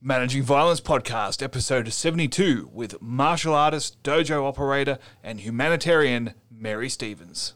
Managing Violence Podcast, episode 72, with martial artist, dojo operator, and humanitarian Mary Stevens.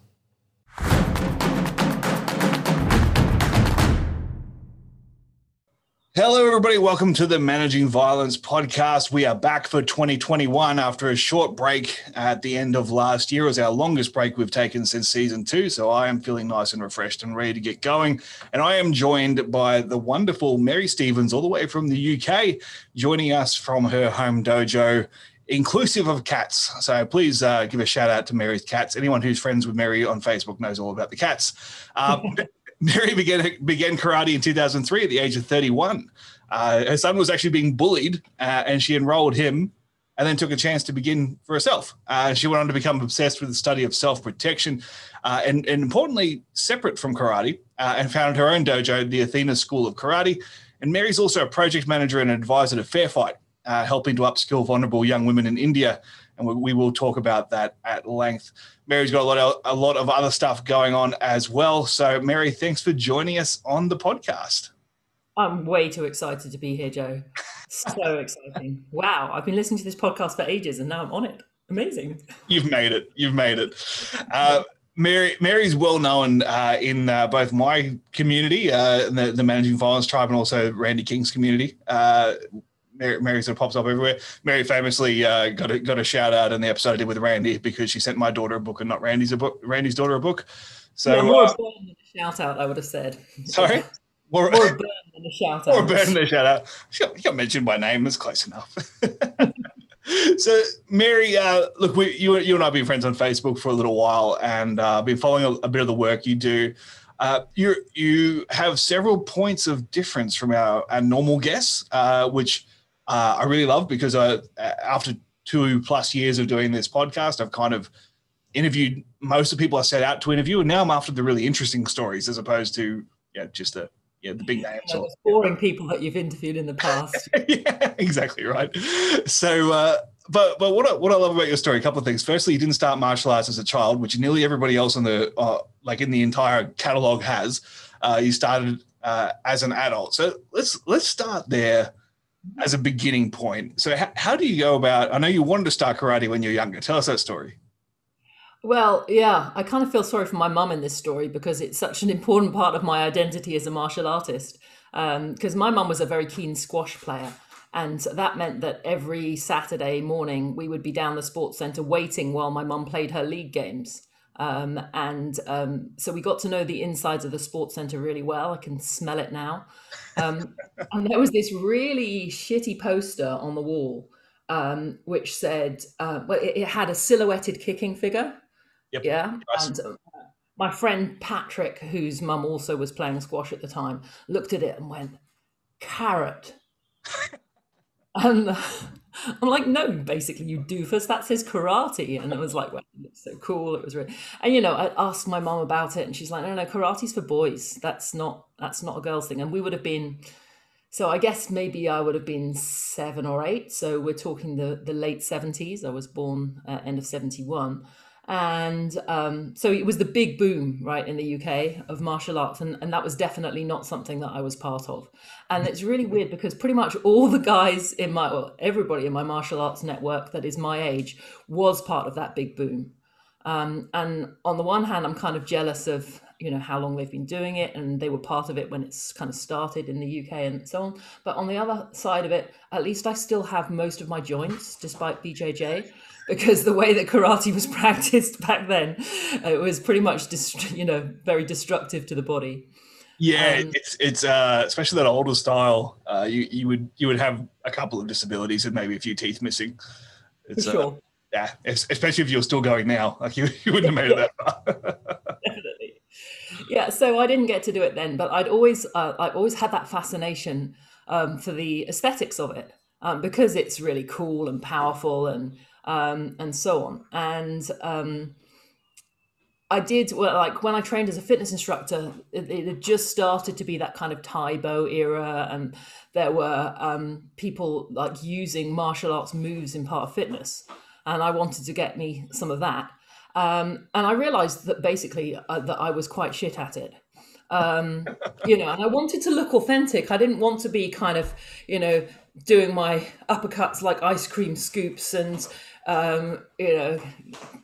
Hello, everybody. Welcome to the Managing Violence podcast. We are back for 2021 after a short break at the end of last year. It was our longest break we've taken since season two. So I am feeling nice and refreshed and ready to get going. And I am joined by the wonderful Mary Stevens, all the way from the UK, joining us from her home dojo inclusive of cats. So please uh, give a shout out to Mary's cats. Anyone who's friends with Mary on Facebook knows all about the cats. Um, Mary began began karate in 2003 at the age of 31. Uh, her son was actually being bullied, uh, and she enrolled him, and then took a chance to begin for herself. Uh, she went on to become obsessed with the study of self protection, uh, and, and importantly, separate from karate, uh, and founded her own dojo, the Athena School of Karate. And Mary's also a project manager and advisor to Fair Fight, uh, helping to upskill vulnerable young women in India and we, we, will talk about that at length. Mary's got a lot of a lot of other stuff going on as well. So, Mary, thanks for joining us on the podcast. I'm way too excited to be here, Joe. So exciting! Wow, I've been listening to this podcast for ages, and now I'm on it. Amazing. You've made it. You've made it. Uh, Mary, Mary's well known uh, in uh, both my community, uh, the, the, Managing Violence Tribe, and also Randy King's community. Mary, Mary sort of pops up everywhere. Mary famously uh, got a got a shout out in the episode I did with Randy because she sent my daughter a book and not Randy's a book. Randy's daughter a book. So yeah, more uh, burn than a shout out, I would have said. Sorry. More, more burn than a shout out. More burn than a shout out. She got, got mentioned by name. It's close enough. so Mary, uh, look, we, you you and I have been friends on Facebook for a little while, and uh, been following a, a, bit of the work you do. Uh, you you have several points of difference from our, our normal guests, uh, which uh, I really love because I, after two plus years of doing this podcast, I've kind of interviewed most of the people I set out to interview, and now I'm after the really interesting stories as opposed to yeah, just the yeah the big names. or, boring people that you've interviewed in the past. yeah, exactly right. So. Uh, but but what I, what I love about your story, a couple of things. Firstly, you didn't start martial arts as a child, which nearly everybody else on the uh, like in the entire catalog has. Uh, you started uh, as an adult, so let's let's start there as a beginning point. So, how, how do you go about? I know you wanted to start karate when you were younger. Tell us that story. Well, yeah, I kind of feel sorry for my mum in this story because it's such an important part of my identity as a martial artist. Because um, my mum was a very keen squash player. And that meant that every Saturday morning we would be down the sports centre waiting while my mum played her league games. Um, and um, so we got to know the insides of the sports center really well. I can smell it now. Um, and there was this really shitty poster on the wall, um, which said, uh, well, it, it, had a silhouetted kicking figure. Yep. Yeah. And uh, my friend Patrick, whose mum also was playing squash at the time, looked at it and went, carrot. and I'm like, no, basically, you doofus. That's his karate. And it was like, it's so cool. It was really, and you know, I asked my mom about it, and she's like, no, no, karate's for boys. That's not, that's not a girl's thing. And we would have been, so I guess maybe I would have been seven or eight. So we're talking the the late 70s. I was born uh, end of 71 and um, so it was the big boom right in the uk of martial arts and, and that was definitely not something that i was part of. And it's really weird because pretty much all the guys in my well everybody in my martial arts network that is my age was part of that big boom. Um, and on the one hand i'm kind of jealous of you know how long they've been doing it and they were part of it when it's kind of started in the uk and so on. But on the other side of it at least i still have most of my joints despite bjj because the way that karate was practiced back then, it was pretty much, dist- you know, very destructive to the body. Yeah, um, it's it's uh, especially that older style. Uh, you you would you would have a couple of disabilities and maybe a few teeth missing. It's, uh, sure. Uh, yeah, especially if you're still going now, like you, you wouldn't have made it that far. Definitely. Yeah, so I didn't get to do it then, but I'd always uh, I always had that fascination um, for the aesthetics of it um, because it's really cool and powerful and um, and so on. And um, I did well, like when I trained as a fitness instructor, it, it, had just started to be that kind of Tae Bo era, and there were um, people like using martial arts moves in part of fitness, and I wanted to get me some of that. Um, and I realized that basically uh, that I was quite shit at it. Um, you know, and I wanted to look authentic. I didn't want to be kind of, you know, doing my uppercuts like ice cream scoops and um, you know,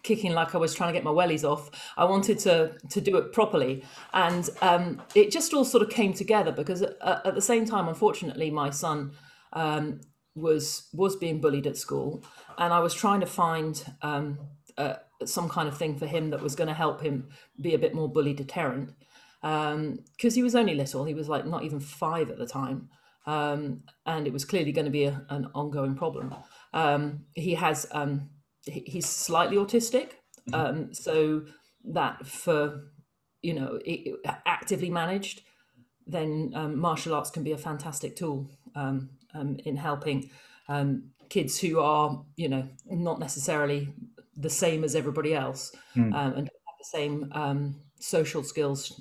kicking like I was trying to get my wellies off. I wanted to to do it properly, and um, it just all sort of came together because at, at the same time, unfortunately, my son um, was was being bullied at school, and I was trying to find uh, some kind of thing for him that was going to help him be a bit more bully deterrent because um, he was only little. He was like not even five at the time. Um, and it was clearly going to be a, an ongoing problem. Um, he has um, he, he's slightly autistic, mm-hmm. um, so that for you know it, actively managed, then um, martial arts can be a fantastic tool um, um, in helping kids who are you know not necessarily the same as everybody else mm. and have the same social skills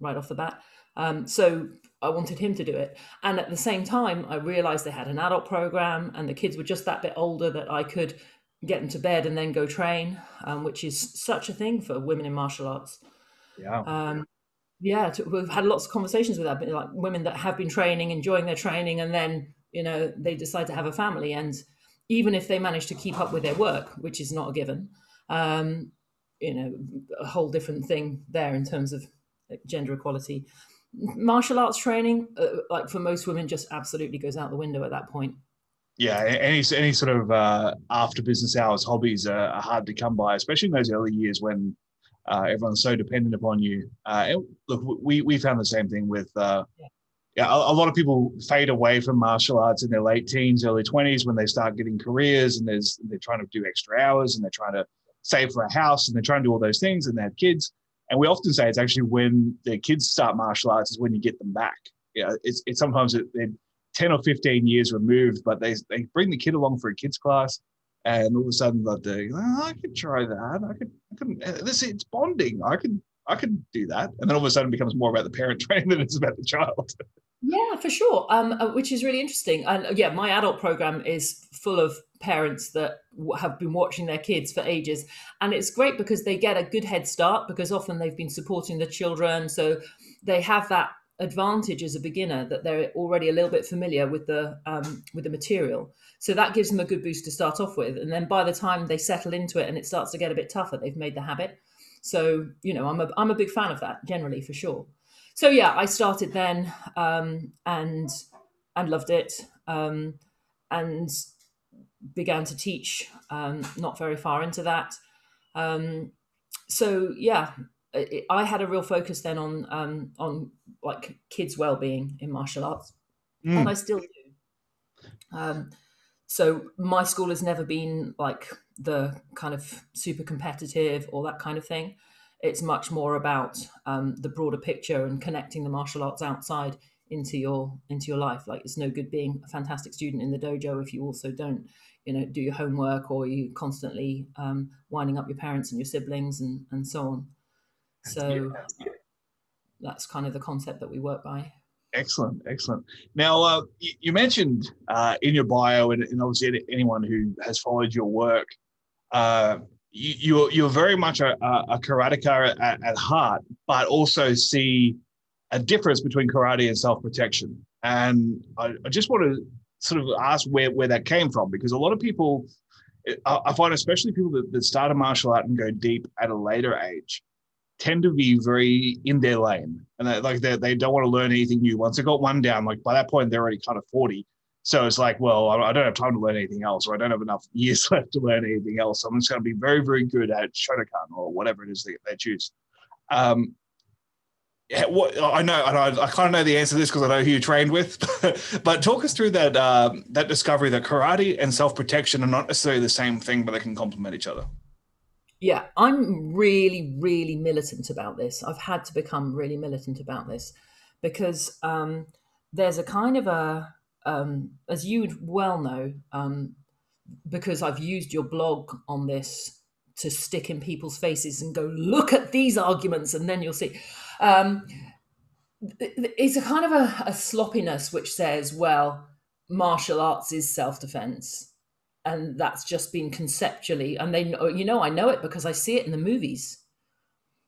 right off the bat. so I wanted him to do it. And at the same time, I realized they had an adult program and the kids were just that bit older that I could get them to bed and then go train, um, which is such a thing for women in martial arts. Yeah. Um, yeah, to, we've had lots of conversations with that, but like women that have been training, enjoying their training, and then you know they decide to have a family, and even if they manage to keep up with their work, which is not a given, um, you know, a whole different thing there in terms of gender equality martial arts training, uh, like for most women, just absolutely goes out the window at that point. Yeah, any any sort of uh, after business hours hobbies are, are, hard to come by, especially in those early years when uh, everyone's so dependent upon you. Uh, look, we we found the same thing with. Uh, yeah. yeah, a, a lot of people fade away from martial arts in their late teens, early twenties when they start getting careers and there's they're trying to do extra hours and they're trying to save for a house and they're trying to do all those things and they have kids and we often say it's actually when the kids start martial arts is when you get them back. Yeah, it's, it's sometimes they're 10 or 15 years removed, but they, they bring the kid along for a kids class. And all of a sudden, they're like, oh, I could try that. I could, I could, uh, this, it's bonding. I could, I could do that. And then all of a sudden it becomes more about the parent training than it's about the child. Yeah, for sure. Um, uh, which is really interesting. And uh, yeah, my adult program is full of parents that have been watching their kids for ages, and it's great because they get a good head start because often they've been supporting the children, so they have that advantage as a beginner that they're already a little bit familiar with the um, with the material. So that gives them a good boost to start off with, and then by the time they settle into it and it starts to get a bit tougher, they've made the habit. So you know, I'm a I'm a big fan of that generally for sure. So yeah, I started then um, and and loved it. Um, and began to teach um, not very far into that. Um, so yeah, it, I had a real focus then on um, on like kids' well-being in martial arts, mm. and I still do. Um, so my school has never been like the kind of super competitive or that kind of thing it's much more about um, the broader picture and connecting the martial arts outside into your into your life. Like it's no good being a fantastic student in the dojo if you also don't you know do your homework or you constantly um, winding up your parents and your siblings and and so on. So that's kind of the concept that we work by. Excellent excellent. Now uh, you, you, mentioned uh, in your bio and, and, obviously anyone who has followed your work uh, you, you're very much a, a karateka at, at heart, but also see a difference between karate and self protection. And I, I, just want to sort of ask where, where that came from because a lot of people, I, I find especially people that, that start a martial art and go deep at a later age, tend to be very in their lane and they, like they, they don't want to learn anything new. Once they got one down, like by that point they're already kind of forty so it's like, well, I don't have time to learn anything else, or I don't have enough years left to learn anything else. So I'm just going to be very, very good at Shotokan or whatever it is that they choose. Um, yeah, what I know, and I, I kind of know the answer to this because I know who you trained with. but talk us through that um, that discovery that karate and self protection are not necessarily the same thing, but they can complement each other. Yeah, I'm really, really militant about this. I've had to become really militant about this because um, there's a kind of a um, as you would well know, um, because I've used your blog on this to stick in people's faces and go, look at these arguments, and then you'll see. Um, it's a kind of a, a sloppiness which says, well, martial arts is self defense. And that's just been conceptually, and they know, you know, I know it because I see it in the movies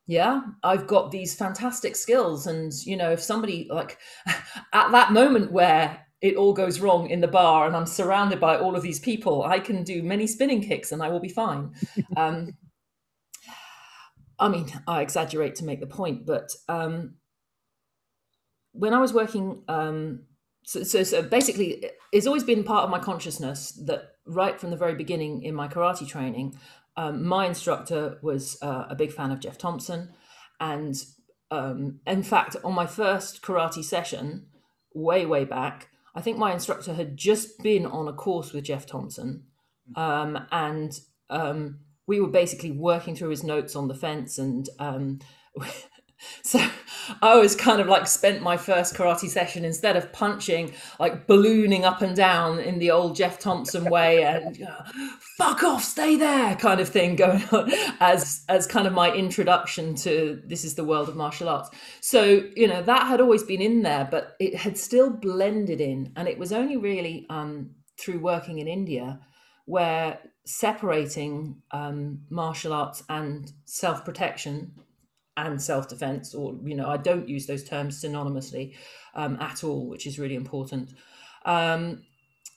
yeah i've got these fantastic skills and you know if somebody like at that moment where it all goes wrong in the bar and I'm surrounded by all of these people, I can do many spinning kicks and I will be fine. um, I mean, I exaggerate to make the point, but um, when I was working, um, so, so, so basically, it's always been part of my consciousness that right from the very beginning in my karate training, um, my instructor was uh, a big fan of Geoff Thompson. And um, in fact, on my first karate session, way, way back, I think my instructor had just been on a course with Geoff Thompson. Um, and um, we were basically working through his notes on the fence. And um, So I was kind of like spent my first karate session instead of punching, like ballooning up and down in the old Geoff Thompson way and uh, fuck off, stay there kind of thing going on as as kind of my introduction to this is the world of martial arts. So, you know, that had always been in there, but it had still blended in. And it was only really um, through working in India where separating um, martial arts and self protection and self-defense or you know i don't use those terms synonymously um, at all which is really important um,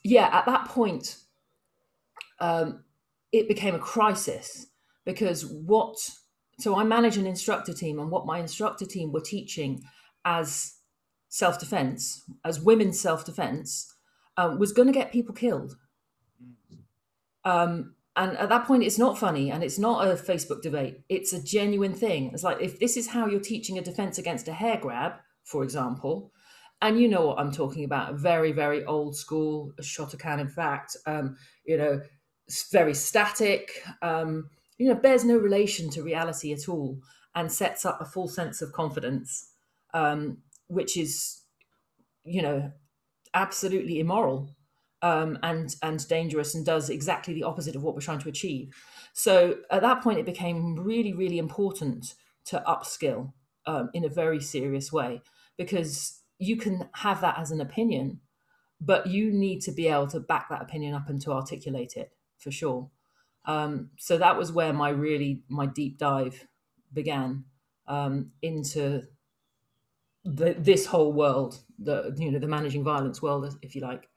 yeah at that point um, it became a crisis because what so i manage an instructor team and what my instructor team were teaching as self-defense as women's self-defense um, was going to get people killed. Um, and at that point it's not funny and it's not a facebook debate. It's a genuine thing. It's like if this is how you're teaching a defense against a hair grab for example and you know what i'm talking about very very old school shotokan in fact um, you know very static um, you know bears no relation to reality at all and sets up a full sense of confidence um, which is you know absolutely immoral um, and and dangerous and does exactly the opposite of what we're trying to achieve. So at that point, it became really really important to upskill um, in a very serious way because you can have that as an opinion, but you need to be able to back that opinion up and to articulate it for sure. Um, so that was where my really my deep dive began um, into the, this whole world, the you know the managing violence world, if you like.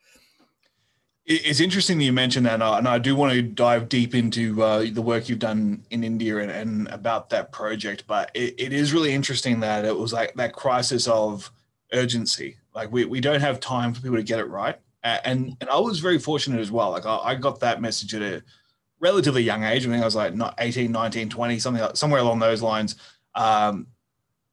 It's interesting that you mentioned that, and I do want to dive deep into uh, the work you've done in India and, and about that project. But it, it is really interesting that it was like that crisis of urgency. Like we, we don't have time for people to get it right. And and I was very fortunate as well. Like I, I got that message at a relatively young age. I think I was like not 18, 19, 20, something like, somewhere along those lines. Um,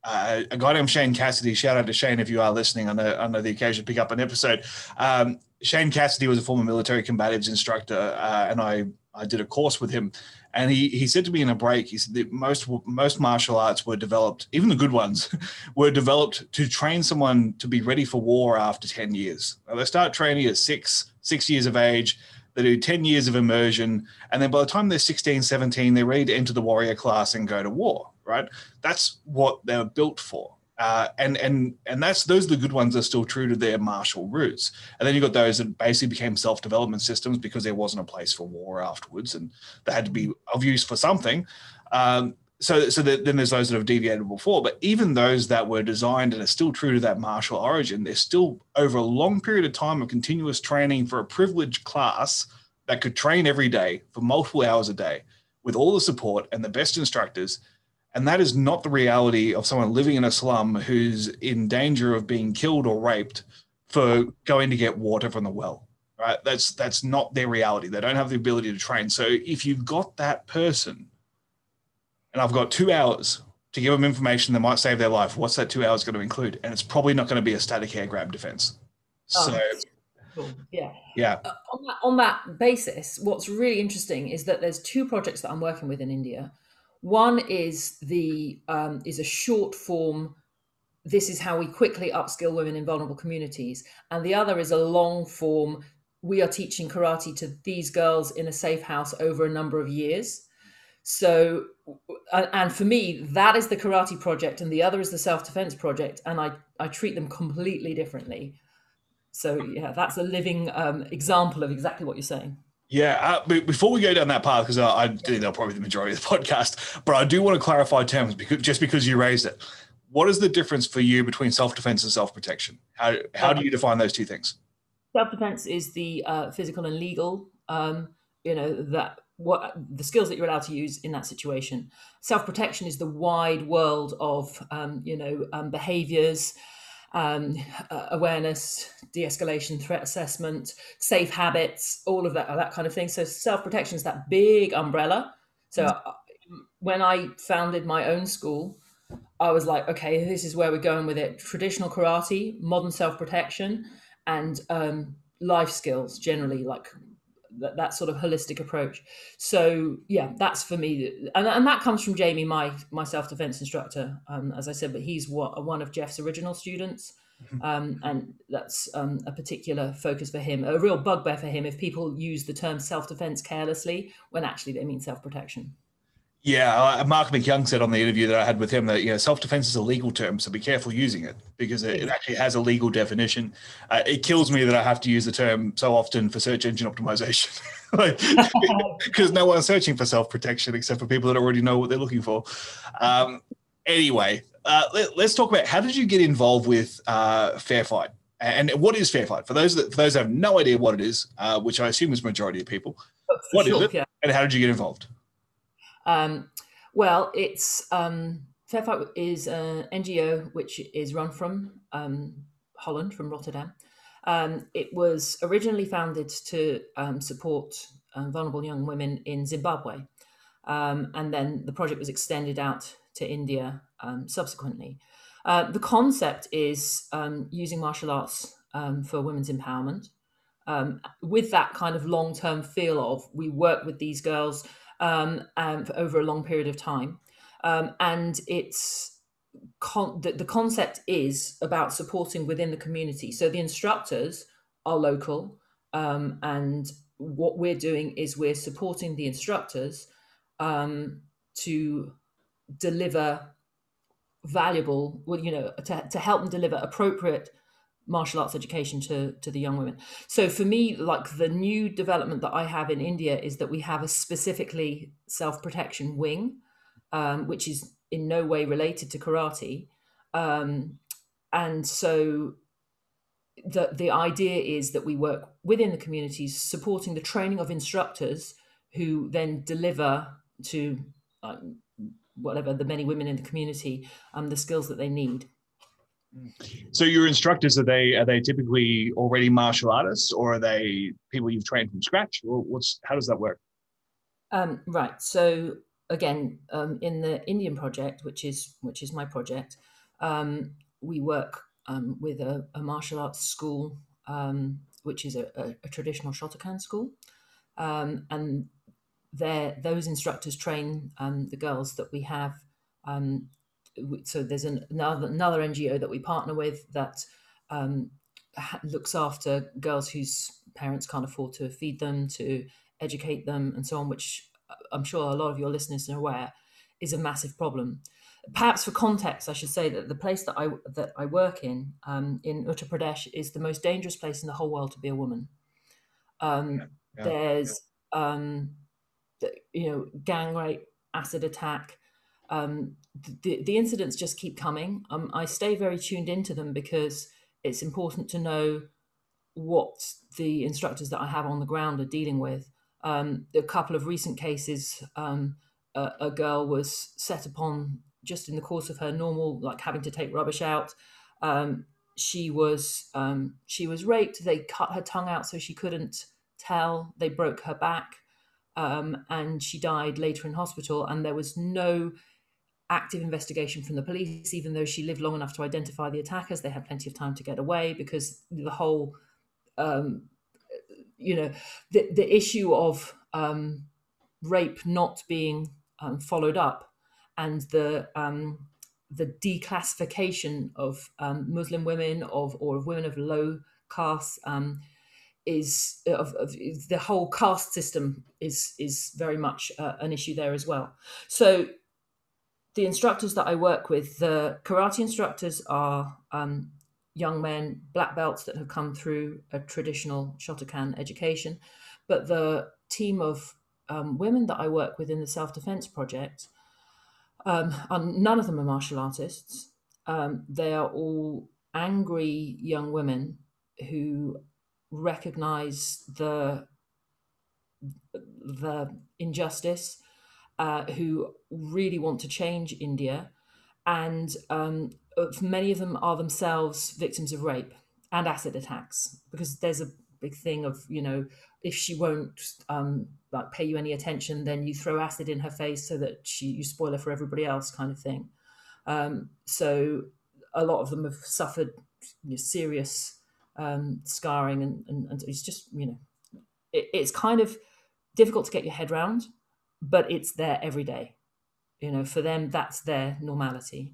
uh, a guy named Shane Cassidy. Shout out to Shane if you are listening. I know, I know the occasion to pick up an episode. Um, Shane Cassidy was a former military combatives instructor, uh, and I I did a course with him. And he, he said to me in a break, he said that most most martial arts were developed, even the good ones, were developed to train someone to be ready for war after 10 years. Now, they start training at six, six years of age. They do 10 years of immersion. And then by the time they're 16, 17, they're ready to enter the warrior class and go to war, right? That's what they were built for. Uh, and and and that's those are the good ones that are still true to their martial roots. And then you got those that basically became self development systems because there wasn't a place for war afterwards, and they had to be of use for something. Um, so so that, then there's those that have deviated before, but even those that were designed and are still true to that martial origin, they're still over a long period of time of continuous training for a privileged class that could train every day for multiple hours a day with all the support and the best instructors and that is not the reality of someone living in a slum who's in danger of being killed or raped for going to get water from the well. Right? That's that's not their reality. They don't have the ability to train. So if you've got that person, and I've got two hours to give them information that might save their life, what's that two hours going to include? And it's probably not going to be a static air grab defense. Oh, so cool. yeah. Yeah. Uh, on, that, on that basis, what's really interesting is that there's two projects that I'm working with in India one is the um, is a short form. This is how we quickly upskill women in vulnerable communities, and the other is a long form. We are teaching karate to these girls in a safe house over a number of years. So, and for me, that is the karate project, and the other is the self defense project, and I I treat them completely differently. So yeah, that's a living um, example of exactly what you're saying. Yeah, uh, before we go down that path, because I, I they'll probably the majority of the podcast, but I do want to clarify terms because just because you raised it. What is the difference for you between self defense and self protection? How how do you define those two things? self defense is the uh, physical and legal. Um, you know that what the skills that you're allowed to use in that situation. Self protection is the wide world of um, you know um, behaviors. Um, uh, awareness, de-escalation, threat assessment, safe habits, all of that, that kind of thing. So self-protection is that big umbrella. So mm-hmm. when I founded my own school, I was like, okay, this is where we're going with it. Traditional karate, modern self protection, and um, life skills generally, like that, that, sort of holistic approach. So yeah, that's for me, and, and that comes from Jamie, my my self defense instructor, um, as I said, but he's what, one of Geoff's original students. Mm-hmm. Um, and that's um, a particular focus for him, a real bugbear for him if people use the term self defense carelessly when actually they mean self protection. Yeah, uh, Marc MacYoung said on the interview that I had with him that you know self defense is a legal term, so be careful using it because it, it actually has a legal definition. Uh, it kills me that I have to use the term so often for search engine optimization, because no one's searching for self protection except for people that already know what they're looking for. Um, anyway, uh, let, us talk about how did you get involved with uh, Fair Fight and what is Fair Fight for those that for those that have no idea what it is, uh, which I assume is majority of people. What sure, is it, yeah. and how did you get involved? Um, well, it's um, Fairfight is an NGO which is run from um, Holland, from Rotterdam. Um, it was originally founded to um, support um, vulnerable young women in Zimbabwe, um, and then the project was extended out to India subsequently. Uh, the concept is using martial arts for women's empowerment. with that kind of long term feel of we work with these girls um, um, over a long period of time. Um, and it's con- the, the concept is about supporting within the community. So the instructors are local, um, and what we're doing is we're supporting the instructors um, to deliver valuable, well, you know, to, to help them deliver appropriate martial arts education to to the young women. So for me, like the new development that I have in India is that we have a specifically self protection wing, um, which is in no way related to karate, um, and so the the idea is that we work within the communities, supporting the training of instructors who then deliver to um, whatever the many women in the community um, the skills that they need. So your instructors are they are they typically already martial artists or are they people you've trained from scratch? Or what's how does that work? Um, right. So again, um, in the Indian project, which is which is my project, um, we work um, with a, a, martial arts school, um, which is a, a, a, traditional Shotokan school, um, and there those instructors train the girls that we have so there's an, another, another NGO that we partner with that um, looks after girls whose parents can't afford to feed them, to educate them, and so on, which uh, I'm sure a lot of your listeners are aware is a massive problem. Perhaps for context, I should say that the place that I that I work in um, in Uttar Pradesh is the most dangerous place in the whole world to be a woman. Um, yeah, yeah, there's yeah. Um, the, you know gang rape, acid attack, um, the, the incidents just keep coming. Um, I stay very tuned into them because it's important to know what the instructors that I have on the ground are dealing with. Um, a couple of recent cases, um, a, a, girl was set upon just in the course of her normal, like having to take rubbish out. Um, she was um, she was raped. They cut her tongue out so she couldn't tell. They broke her back, um, and she died later in hospital. And there was no active investigation from the police, even though she lived long enough to identify the attackers. They had plenty of time to get away because the whole, um, you know, the, the issue of um, rape not being um, followed up and the um, the declassification of um, Muslim women of or of women of low caste um, is of, of, the whole caste system is is very much uh, an issue there as well. So the instructors that I work with, the karate instructors are um, young men, black belts that have come through a traditional Shotokan education. But the team of um, women that I work with in the self defense project, um, are, none of them are martial artists. Um, they are all angry young women who recognize the the injustice, uh, who really want to change India, and um, many of them are themselves victims of rape and acid attacks because there's a big thing of you know if she won't um, like pay you any attention, then you throw acid in her face so that she you spoil her for everybody else, kind of thing. Um, so a lot of them have suffered you know, serious um, scarring, and, and, and, it's just you know it, it's kind of difficult to get your head around, but it's there every day. You know, for them, that's their normality.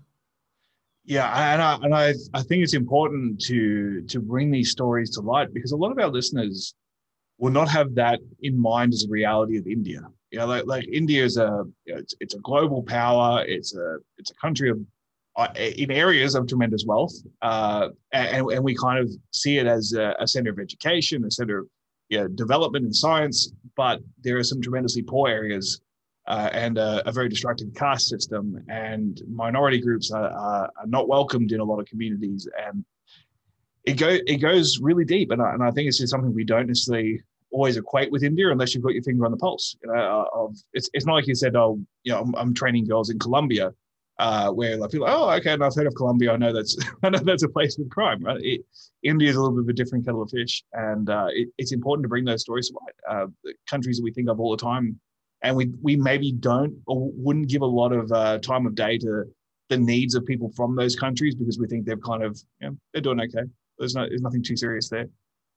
Yeah, and I, and I I think it's important to to bring these stories to light because a lot of our listeners will not have that in mind as a reality of India. You know, like, like India is a you know, it's, it's a global power. It's a it's a country of uh, in areas of tremendous wealth, uh, and, and we kind of see it as a, a center of education, a center of you know, development and science. But there are some tremendously poor areas uh, and a, a, very destructive caste system, and minority groups are, are, are, not welcomed in a lot of communities, and it go it goes really deep, and I, and I think it's just something we don't necessarily always equate with India unless you've got your finger on the pulse. You know, uh, of it's it's not like you said, oh, you know, I'm, I'm training girls in Colombia, uh, where like people, oh, okay, and I've heard of Colombia. I know that's I know that's a place with crime. Right? It, India is a little bit of a different kettle of fish, and uh, it, it's important to bring those stories to light. Uh, countries that we think of all the time, and we we maybe don't or wouldn't give a lot of uh, time of day to the needs of people from those countries because we think they're kind of you know, they're doing okay. There's no there's nothing too serious there.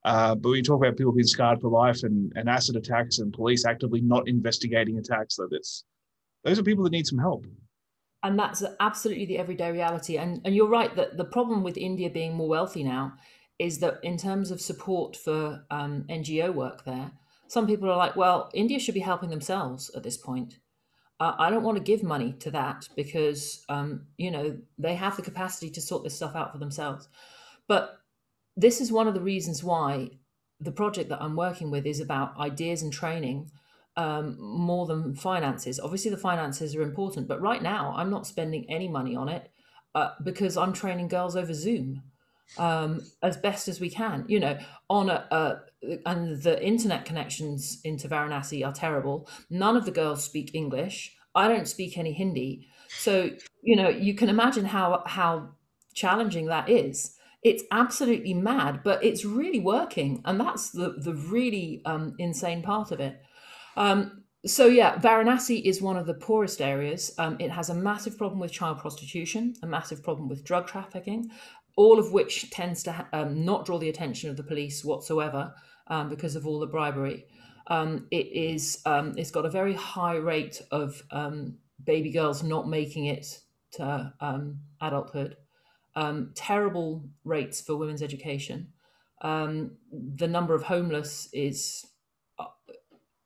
Uh, but we talk about people being scarred for life and, and acid attacks and police actively not investigating attacks. So that's those are people that need some help. And that's absolutely the everyday reality. And and you're right that the problem with India being more wealthy now is that in terms of support for um, NGO work there, some people are like, well, India should be helping themselves at this point. Uh, I don't want to give money to that because um, you know they have the capacity to sort this stuff out for themselves. But this is one of the reasons why the project that I'm working with is about ideas and training um, more than finances. Obviously, the finances are important, but right now I'm not spending any money on it uh, because I'm training girls over Zoom um, as best as we can. You know, on a, a and the internet connections into Varanasi are terrible. None of the girls speak English. I don't speak any Hindi, so you know you can imagine how how challenging that is it's absolutely mad, but it's really working, and that's the the really um, insane part of it. Um, so yeah, Varanasi is one of the poorest areas. Um, it has a massive problem with child prostitution, a massive problem with drug trafficking, all of which tends to um, not draw the attention of the police whatsoever um, because of all the bribery. Um, it is um, it's got a very high rate of baby girls not making it to adulthood um, terrible rates for women's education. Um, the number of homeless is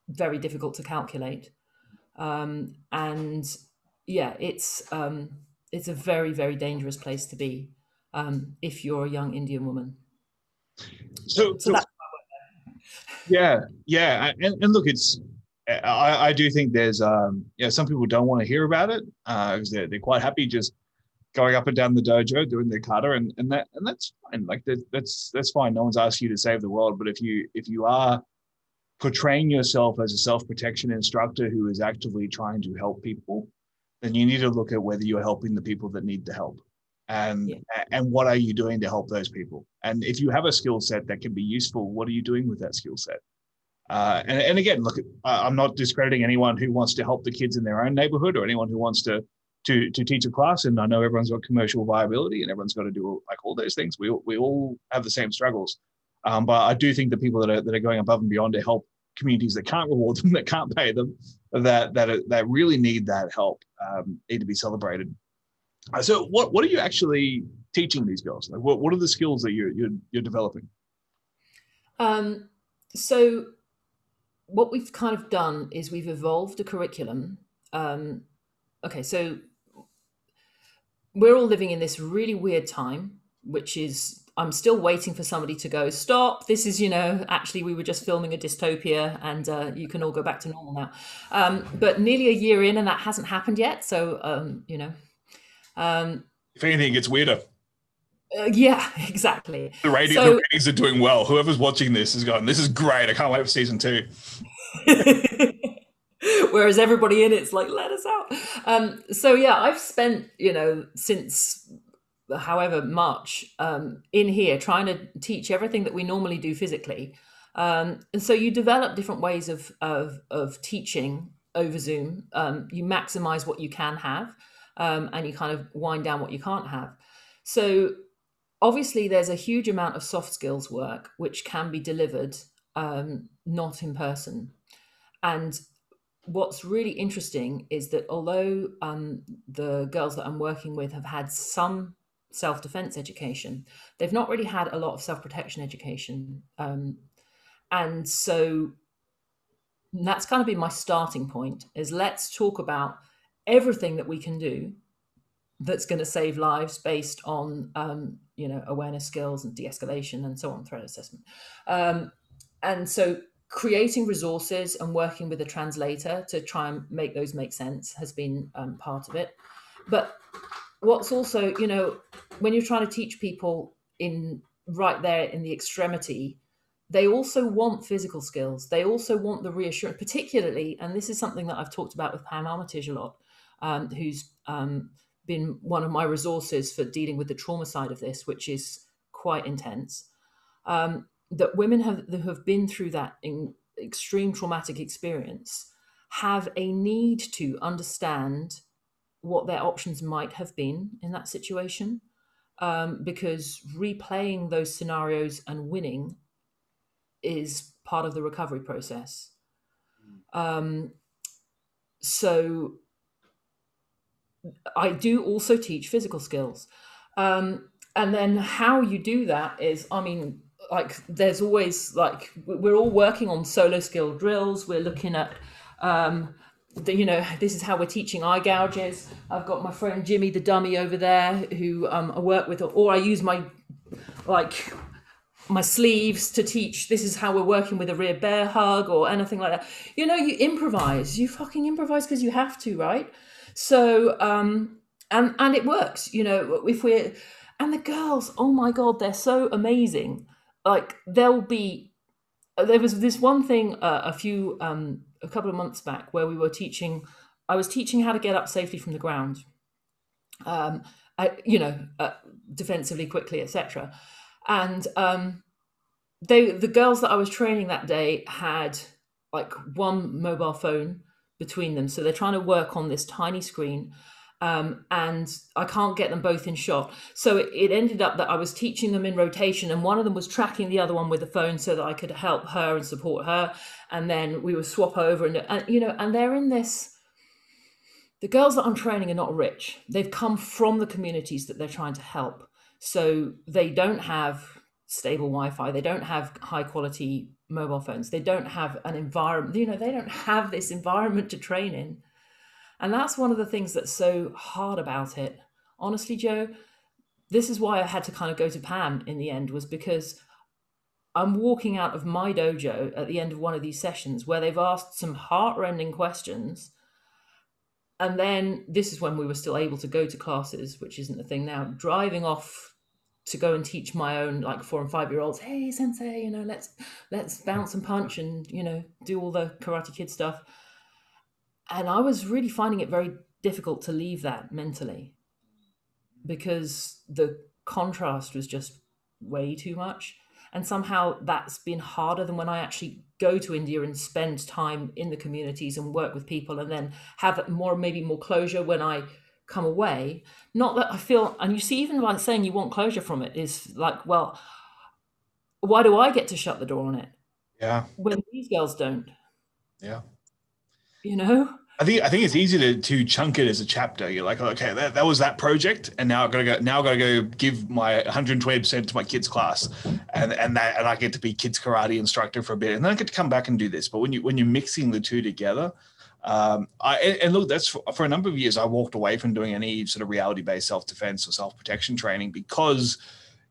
very difficult to calculate, um, and yeah, it's um, it's a very very dangerous place to be um, if you're a young Indian woman. So, so, so yeah, yeah, and, and look, it's I, I, do think there's um, yeah some people don't want to hear about it because uh, they're, they're quite happy just going up and down the dojo doing their kata and, and that and that's fine. Like that, that's that's fine. No one's asked you to save the world but if you if you are portraying yourself as a self-protection instructor who is actively trying to help people then you need to look at whether you're helping the people that need the help. And yeah. and what are you doing to help those people? And if you have a skill set that can be useful what are you doing with that skill set? Uh, and, and again look i'm not discrediting anyone who wants to help the kids in their own neighborhood or anyone who wants to to to teach a class. And i know everyone's got commercial viability and everyone's got to do like all those things. We, we all have the same struggles um, but i do think the people that are, that are going above and beyond to help communities that can't reward them that can't pay them that that that really need that help um, need to be celebrated. Uh, so what what are you actually teaching these girls? Like what, what are the skills that you're you're, you're developing? Um, so what we've kind of done is we've evolved a curriculum. Um, okay, so we're all living in this really weird time, which is I'm still waiting for somebody to go stop. This is, you know, actually we were just filming a dystopia, and uh, you can all go back to normal now. Um, but nearly a year in, and that hasn't happened yet. So, um, you know, um, if anything, it gets weirder. Uh, yeah, exactly. The, radio, so, the ratings are doing well. Whoever's watching this is going, this is great. I can't wait for season two. Whereas everybody in it's like, let us out. Um, so yeah, I've spent, you know, since however much um, in here trying to teach everything that we normally do physically. Um, and so you develop different ways of, of, of teaching over Zoom. Um, you maximize what you can have um, and you kind of wind down what you can't have. So obviously there's a huge amount of soft skills work which can be delivered um, not in person. And what's really interesting is that although um, the girls that I'm working with have had some self defense education, they've not really had a lot of self protection education. Um, and so that's kind of been my starting point is let's talk about everything that we can do that's going to save lives based on um, you know awareness skills and de-escalation and so on threat assessment um, and so creating resources and working with a translator to try and make those make sense has been um, part of it but what's also you know when you're trying to teach people in right there in the extremity they also want physical skills. They also want the reassurance particularly and this is something that i've talked about with pam armitage a lot um, who's um, been one of my resources for dealing with the trauma side of this which is quite intense. Um, that women have have been through that extreme traumatic experience have a need to understand what their options might have been in that situation. Um, because replaying those scenarios and winning is part of the recovery process. Um, so i do also teach physical skills. Um, and then how you do that is i mean like there's always like we're all working on solo skill drills. We're looking at um the, you know this is how we're teaching eye gouges. I've got my friend jimmy the dummy over there who um, i work with or i use my like my sleeves to teach. This is how we're working with a rear bear hug or anything like that. You know you improvise. You fucking improvise because you have to right? So um and and it works you know if we're and the girls oh my god they're so amazing. Like there'll be there was this one thing uh, a few um a couple of months back where we were teaching i was teaching how to get up safely from the ground um I, you know uh, defensively quickly etc and um they the girls that i was training that day had like one mobile phone between them. So they're trying to work on this tiny screen um, and I can't get them both in shot. So it, ended up that I was teaching them in rotation, and one of them was tracking the other one with the phone so that I could help her and support her. And then we would swap over, and, and you know, and they're in this. The girls that I'm training are not rich. They've come from the communities that they're trying to help, so they don't have stable Wi-Fi. They don't have high quality mobile phones. They don't have an environment. You know, they don't have this environment to train in and that's one of the things that's so hard about it. Honestly, Joe, this is why I had to kind of go to Pam in the end, was because I'm walking out of my dojo at the end of one of these sessions where they've asked some heartrending questions. And then this is when we were still able to go to classes, which isn't a thing now, driving off to go and teach my own like four and five year olds, hey sensei, you know, let's let's bounce and punch and, you know, do all the karate kid stuff and I was really finding it very difficult to leave that mentally because the contrast was just way too much. And somehow that's been harder than when I actually go to India and spend time in the communities and work with people and then have more, maybe more closure when I come away. Not that I feel, and you see, even like saying you want closure from it is like, well, why do I get to shut the door on it? Yeah. When these girls don't. Yeah you know I think I think it's easy to to chunk it as a chapter. You're like, okay, that, that was that project, and now I've gotta go. Now I've gotta go give my 120 percent to my kids class, and and that and I get to be kids karate instructor for a bit, and then I get to come back and do this. But when you when you're mixing the two together, um, I and, and look, that's for, for, a number of years I walked away from doing any sort of reality based self defense or self protection training because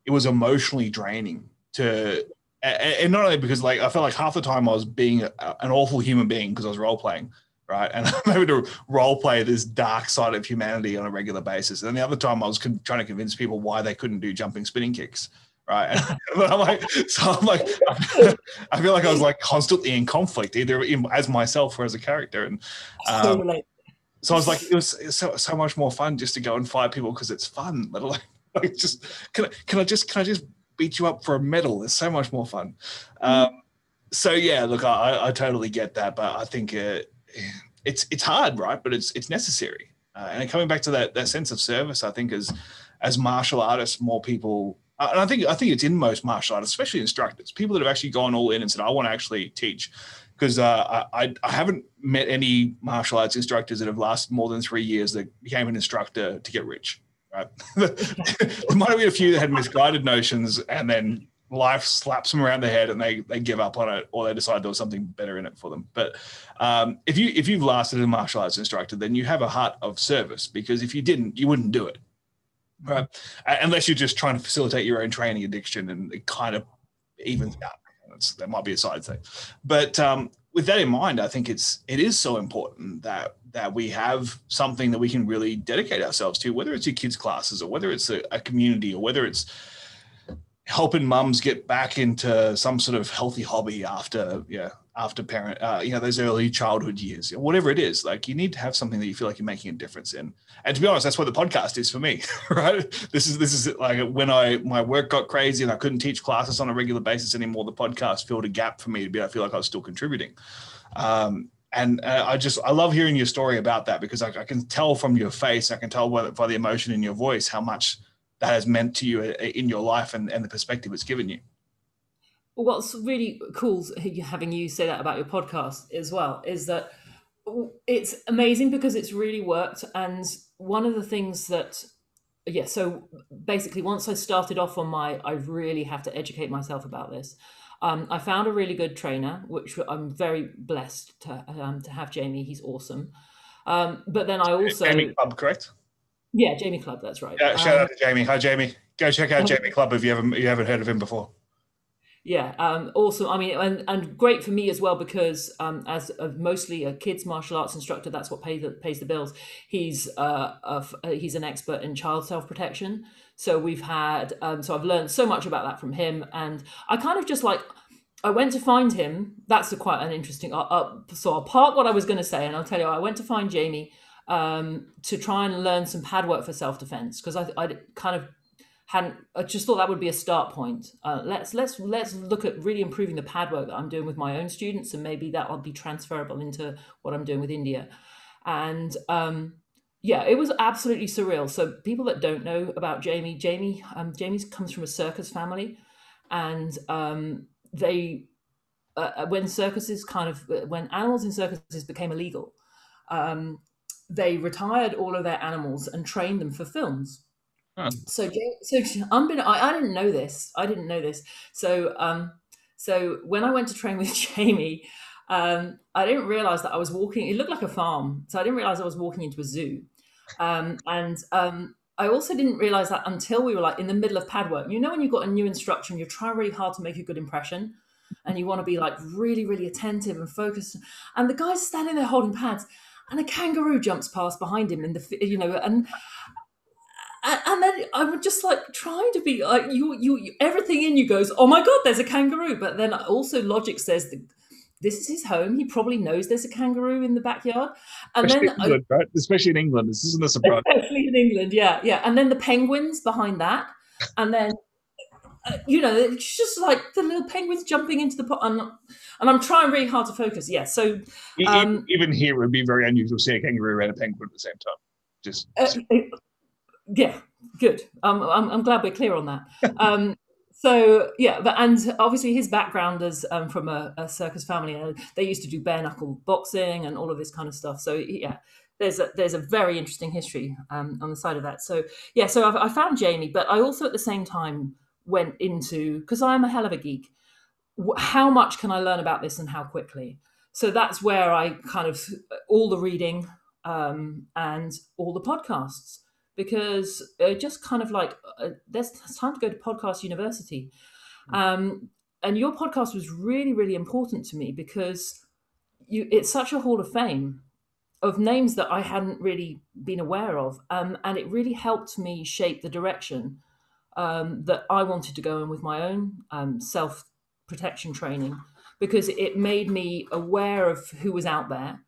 it was emotionally draining to. And not only because like I felt like half the time I was being an awful human being because I was role playing, right? And I'm able to role play this dark side of humanity on a regular basis. And the other time I was con- trying to convince people why they couldn't do jumping spinning kicks. Right. And I'm like, so I'm like, I feel like I was like constantly in conflict, either in, as myself or as a character. And um, so I was like, it was, so, so much more fun just to go and fight people because it's fun. But like, like, just can I, can I just can I just beat you up for a medal? It's so much more fun. Mm-hmm. Um, so yeah, look, I, I totally get that, but I think uh, it's it's hard, right? But it's it's necessary. Uh, and coming back to that that sense of service, I think as as martial artists, more people, uh, and I think I think it's in most martial artists, especially instructors, people that have actually gone all in and said, "I want to actually teach." Because uh, I, I haven't met any martial arts instructors that have lasted more than three years that became an instructor to get rich. Right? there might have been a few that had misguided notions and then life slaps them around the head and they they give up on it or they decide there was something better in it for them. But um, if you if you've lasted as a martial arts instructor then you have a heart of service because if you didn't you wouldn't do it. Right. Unless you're just trying to facilitate your own training addiction and it kind of evens out. That's, that might be a side thing. But um, with that in mind i think it's it is so important that that we have something that we can really dedicate ourselves to whether it's your kids classes or whether it's a, a community or whether it's helping mums get back into some sort of healthy hobby after yeah after parent uh, you know those early childhood years whatever it is like you need to have something that you feel like you're making a difference in. And to be honest that's what the podcast is for me right? This is this is like when i my work got crazy and i couldn't teach classes on a regular basis anymore the podcast filled a gap for me to be i feel like i was still contributing. Um, and uh, I just I love hearing your story about that because I, I can tell from your face, I can tell by, by the emotion in your voice how much that has meant to you uh, in your life and, and the perspective it's given you. What's really cool having you say that about your podcast as well is that it's amazing because it's really worked. And one of the things that, yeah, so basically, once I started off on my, I really have to educate myself about this. Um, I found a really good trainer, which I'm very blessed to um, to have. Jamie, he's awesome. Um, but then I also Jamie Clubb, correct? Yeah, Jamie Clubb. That's right. Yeah, shout um, out to Jamie. Hi, Jamie. Go check out Jamie Clubb if you haven't you haven't heard of him before. Yeah, um, awesome. I mean, and, and great for me as well because um, as a, mostly a kids martial arts instructor, that's what pays the, pays the bills. He's uh, a, uh, he's an expert in child self protection. So we've had um, so I've learned so much about that from him, and I kind of just like I went to find him. That's a, quite an interesting. Uh, uh, so I'll park what I was going to say, and I'll tell you. I went to find Jamie um, to try and learn some pad work for self defense because I, I kind of hadn't. I just thought that would be a start point. Uh, let's let's let's look at really improving the pad work that I'm doing with my own students, and maybe that will be transferable into what I'm doing with India. And um, yeah, it was absolutely surreal. So people that don't know about Jamie, Jamie, um, Jamie comes from a circus family, and um, they uh, when circuses kind of when animals in circuses became illegal, um, they retired all of their animals and trained them for films. So, so I'm been, I, I didn't know this. I didn't know this. So, um, so when I went to train with Jamie, um, I didn't realize that I was walking. It looked like a farm, so I didn't realize I was walking into a zoo. Um, and um, I also didn't realize that until we were like in the middle of pad work. You know, when you've got a new instruction, you're trying really hard to make a good impression, and you want to be like really, really attentive and focused, and the guy's standing there holding pads, and a kangaroo jumps past behind him in the you know and and then I'm just like trying to be like you, you, you everything in you goes oh my god there's a kangaroo but then also logic says that this is his home he probably knows there's a kangaroo in the backyard and especially then England, right? especially in England this isn't a surprise especially in England yeah yeah and then the penguins behind that and then uh, you know, it's just like the little penguins jumping into the pot. And, and I'm trying really hard to focus. Yeah. So um, even here, it would be very unusual to see a kangaroo and a penguin at the same time. Just uh, yeah, good. Um, I'm, I'm glad we're clear on that. Um, so yeah, but and obviously his background is um, from a, a, circus family. and they used to do bare knuckle boxing and all of this kind of stuff. So yeah, there's a there's a very interesting history um, on the side of that. So yeah, so I've, I found Jamie, but I also at the same time went into because I'm a hell of a geek. How much can I learn about this and how quickly? So that's where I kind of all the reading um, and all the podcasts because uh, just kind of like uh, there's time to go to podcast university. Hmm. Um, and your podcast was really really important to me because you it's such a hall of fame of names that I hadn't really been aware of. Um, and it really helped me shape the direction um, that I wanted to go in with my own um, self protection training because it made me aware of who was out there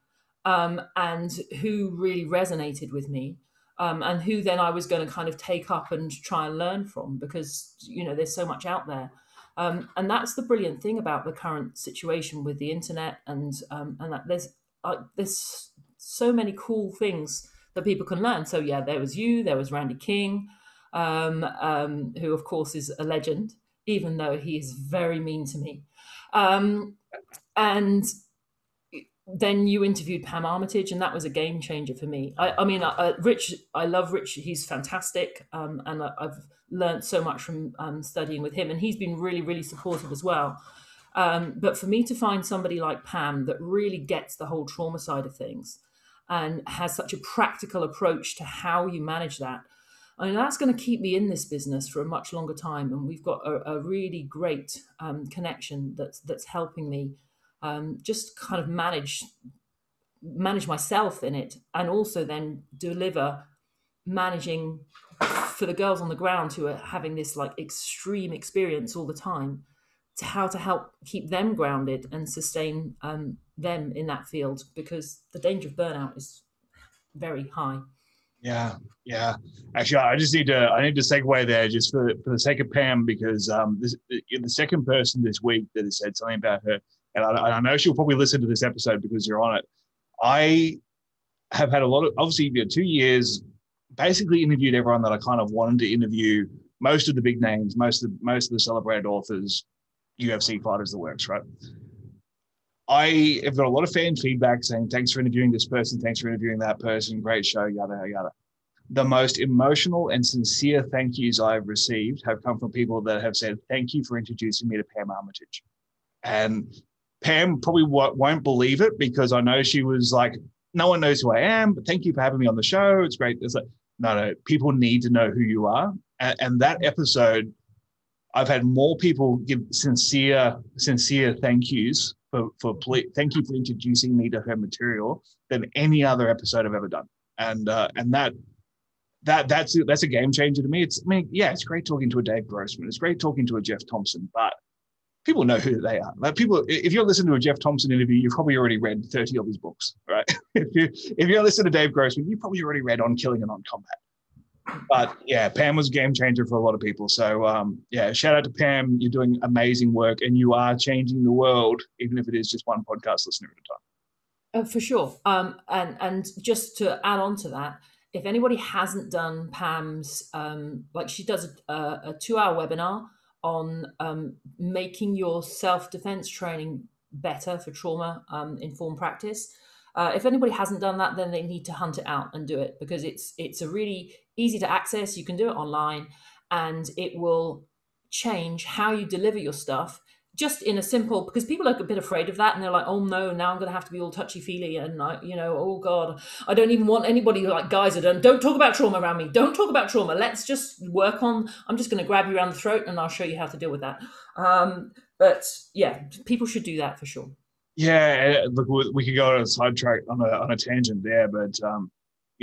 um, and who really resonated with me. Um, and who then I was going to kind of take up and try and learn from because you know there's so much out there, um, and that's the brilliant thing about the current situation with the internet and and that there's uh, there's so many cool things that people can learn. So yeah, there was you, there was Randy King, um, um, who of course is a legend, even though he is very mean to me. Um, and then you interviewed Pam Armitage, and that was a game changer for me. I, I mean, uh, Rich, I love Rich; he's fantastic, um, and I, have learned so much from um, studying with him, and he's been really, really supportive as well. Um, but for me to find somebody like Pam that really gets the whole trauma side of things, and has such a practical approach to how you manage that. I mean, that's going to keep me in this business for a much longer time. And we've got a, a really great um, connection that's that's helping me um, just kind of manage manage myself in it, and also then deliver managing for the girls on the ground who are having this like extreme experience all the time to how to help keep them grounded and sustain um, them in that field because the danger of burnout is very high. Yeah, yeah. Actually, I just need to I need to segue there just for for the sake of Pam because um, this, the second person this week that has said something about her, and I, I know she'll probably listen to this episode because you're on it. I have had a lot of obviously you know, two years, basically interviewed everyone that I kind of wanted to interview. Most of the big names, most of the, most of the celebrated authors, UFC fighters, the works, right? I have got a lot of fan feedback saying, thanks for interviewing this person, thanks for interviewing that person, great show, yada, yada. The most emotional and sincere thank yous I've received have come from people that have said, thank you for introducing me to Pam Armitage. And Pam probably won't believe it because I know she was like, no one knows who I am, but thank you for having me on the show. It's great. It's like, no, no, people need to know who you are. And, and that episode, I've had more people give sincere, sincere thank yous for for thank you for introducing me to her material than any other episode I've ever done. And uh, and that that that's that's a game changer to me. It's I mean, yeah, it's great talking to a Dave Grossman. It's great talking to a Geoff Thompson, but people know who they are. Like people, if you're listening to a Geoff Thompson interview, you've probably already read 30 of his books, right? if you if you're listening to Dave Grossman, you probably already read On Killing and On Combat but yeah, Pam was a game changer for a lot of people. So um, yeah, shout out to Pam. You're doing amazing work, and you are changing the world, even if it is just one podcast listener at a time. Uh, for sure. Um, and and just to add on to that, if anybody hasn't done Pam's, um, like she does a, a two-hour webinar on um, making your self-defense training better for trauma um, informed practice. Uh, if anybody hasn't done that, then they need to hunt it out and do it because it's it's a really easy to access. You can do it online, and it will change how you deliver your stuff just in a simple because people are a bit afraid of that and they're like oh no now i'm going to have to be all touchy feely and I, you know oh god i don't even want anybody like guys are don't don't talk about trauma around me don't talk about trauma let's just work on i'm just going to grab you around the throat and i'll show you how to deal with that um, but yeah people should do that for sure yeah, look, we could go on a sidetrack on a on a tangent there, but um,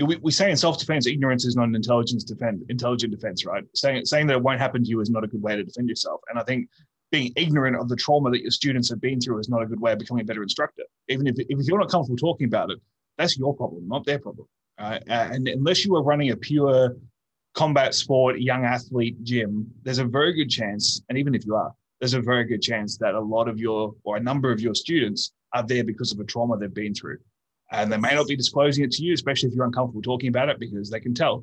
we, we say in self defense, ignorance is not an intelligence defense, intelligent defense, right? Saying saying that it won't happen to you is not a good way to defend yourself. And I think being ignorant of the trauma that your students have been through is not a good way of becoming a better instructor. Even if if you're not comfortable talking about it, that's your problem, not their problem. Uh, and unless you are running a pure combat sport young athlete gym, there's a very good chance, and even if you are, there's a very good chance that a lot of your or a number of your students are there because of a trauma they've been through. And they may not be disclosing it to you, especially if you're uncomfortable talking about it because they can tell.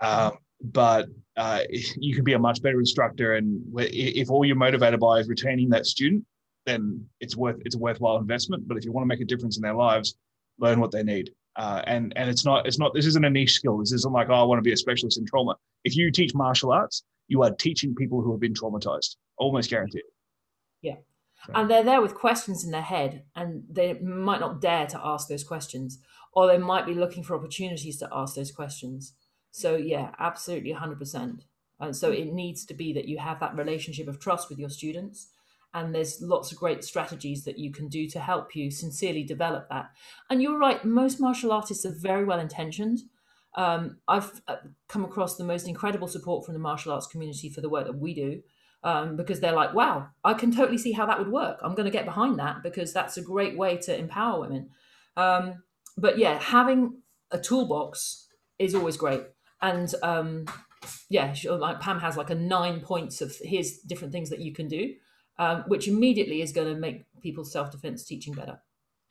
Um, but uh, you can be a much better instructor. And if all you're motivated by is retaining that student, then it's worth it's a worthwhile investment. But if you want to make a difference in their lives, learn what they need. Uh, and and it's not it's not this isn't a niche skill. This isn't like oh I want to be a specialist in trauma. If you teach martial arts, you are teaching people who have been traumatized, almost guaranteed. Yeah. And they're there with questions in their head, and they might not dare to ask those questions, or they might be looking for opportunities to ask those questions. So, yeah, absolutely 100%. And so it needs to be that you have that relationship of trust with your students and there's lots of great strategies that you can do to help you sincerely develop that. And you're right, most martial artists are very well intentioned. Um, I've uh, come across the most incredible support from the martial arts community for the work that we do. Um, because they're like, wow, I can totally see how that would work. I'm going to get behind that because that's a great way to empower women. Um, but yeah, having a toolbox is always great. And um, yeah, like Pam has like a nine points of here's different things that you can do, um, which immediately is going to make people's self defense teaching better.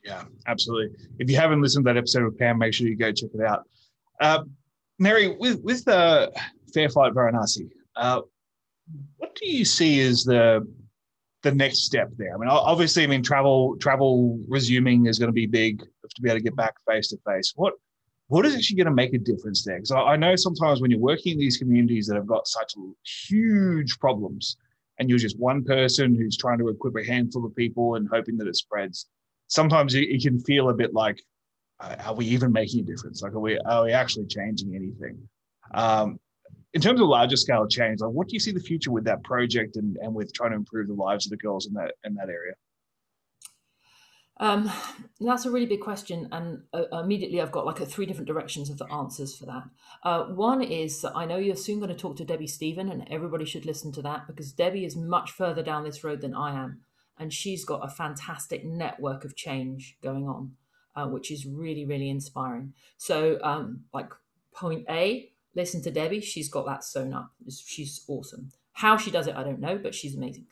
Yeah, absolutely. If you haven't listened to that episode of Pam, make sure you go check it out. Uh, Mary, with with the Fair Fight Varanasi, uh, what do you see as the the next step there? I mean, obviously, I mean travel travel resuming is going to be big to be able to get back face to face. What what is actually going to make a difference there? Because I, know sometimes when you're working in these communities that have got such huge problems, and you're just one person who's trying to equip a handful of people and hoping that it spreads, sometimes it, it can feel a bit like, uh, are we even making a difference? Like, are we are we actually changing anything? Um, in terms of larger scale change, like what do you see the future with that project and, and with trying to improve the lives of the girls in that in that area? Um, that's a really big question, and uh, immediately I've got like a three different directions of the answers for that. Uh, one is that I know you're soon going to talk to Debbie Stephen, and everybody should listen to that because Debbie is much further down this road than I am, and she's got a fantastic network of change going on, uh, which is really really inspiring. So, um, like point A, listen to Debbie; she's got that sewn up. She's awesome. How she does it, I don't know, but she's amazing.